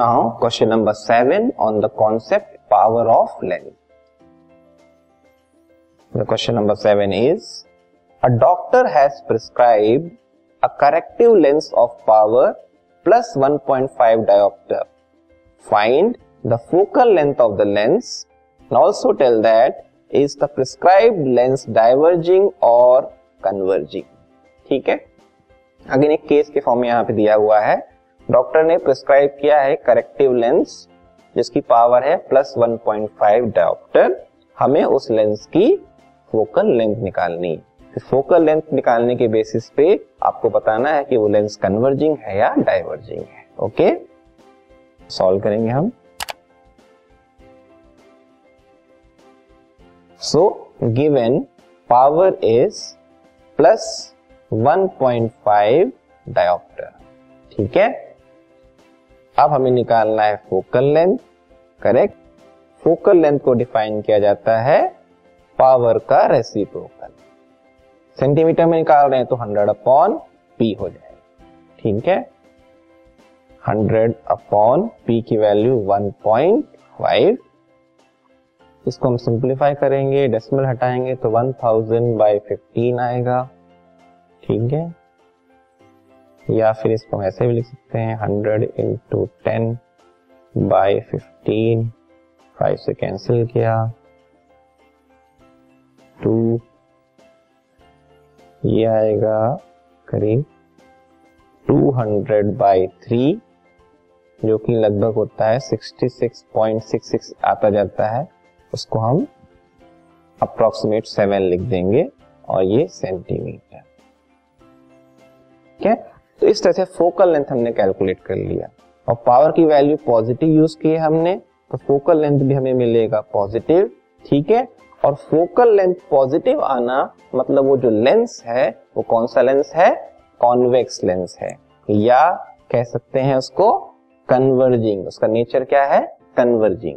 Now, question number seven on the concept power of lens. The question number seven is A doctor has prescribed a corrective lens of power plus 1.5 diopter. Find the focal length of the lens and also tell that is the prescribed lens diverging or converging. ठीक है again एक case के form में यहाँ पे दिया हुआ है डॉक्टर ने प्रिस्क्राइब किया है करेक्टिव लेंस, जिसकी पावर है प्लस 1.5 डायोप्टर हमें उस लेंस की फोकल लेंथ निकालनी तो फोकल लेंथ निकालने के बेसिस पे आपको बताना है कि वो लेंस कन्वर्जिंग है या डाइवर्जिंग है। ओके? सॉल्व करेंगे हम। So given power is plus 1.5 dioptre ठीक है? अब हमें निकालना है focal length, correct? Focal length को डिफाइन किया जाता है पावर का रेसिप्रोकल। सेंटीमीटर में निकाल रहे हैं तो 100 अपॉन पी हो जाएगा। ठीक है? 100 अपॉन पी की वैल्यू 1.5 इसको हम सिंप्लीफाई करेंगे, डेसिमल हटाएँगे तो 1000 बाई 15 आएगा। ठीक है? या फिर इसको हम ऐसे भी लिख सकते हैं hundred into ten by fifteen five से कैंसिल किया। टू ये आएगा करीब टू हंड्रेड बाई थ्री जो कि लगभग होता है sixty six point six six आता जाता है। उसको हम अप्रोक्सीमेट सेवन लिख देंगे और ये सेंटीमीटर ठीक है? तो इस तरह से फोकल लेंथ हमने कैलकुलेट कर लिया। और पावर की वैल्यू पॉजिटिव यूज़ की है हमने तो फोकल लेंथ भी हमें मिलेगा पॉजिटिव, ठीक है? और फोकल लेंथ पॉजिटिव आना मतलब वो जो लेंस है, वो कौन सा लेंस है? कॉन्वेक्स लेंस है। या कह सकते हैं उसको कन्वर्जिंग, उसका नेचर क्या है? Converging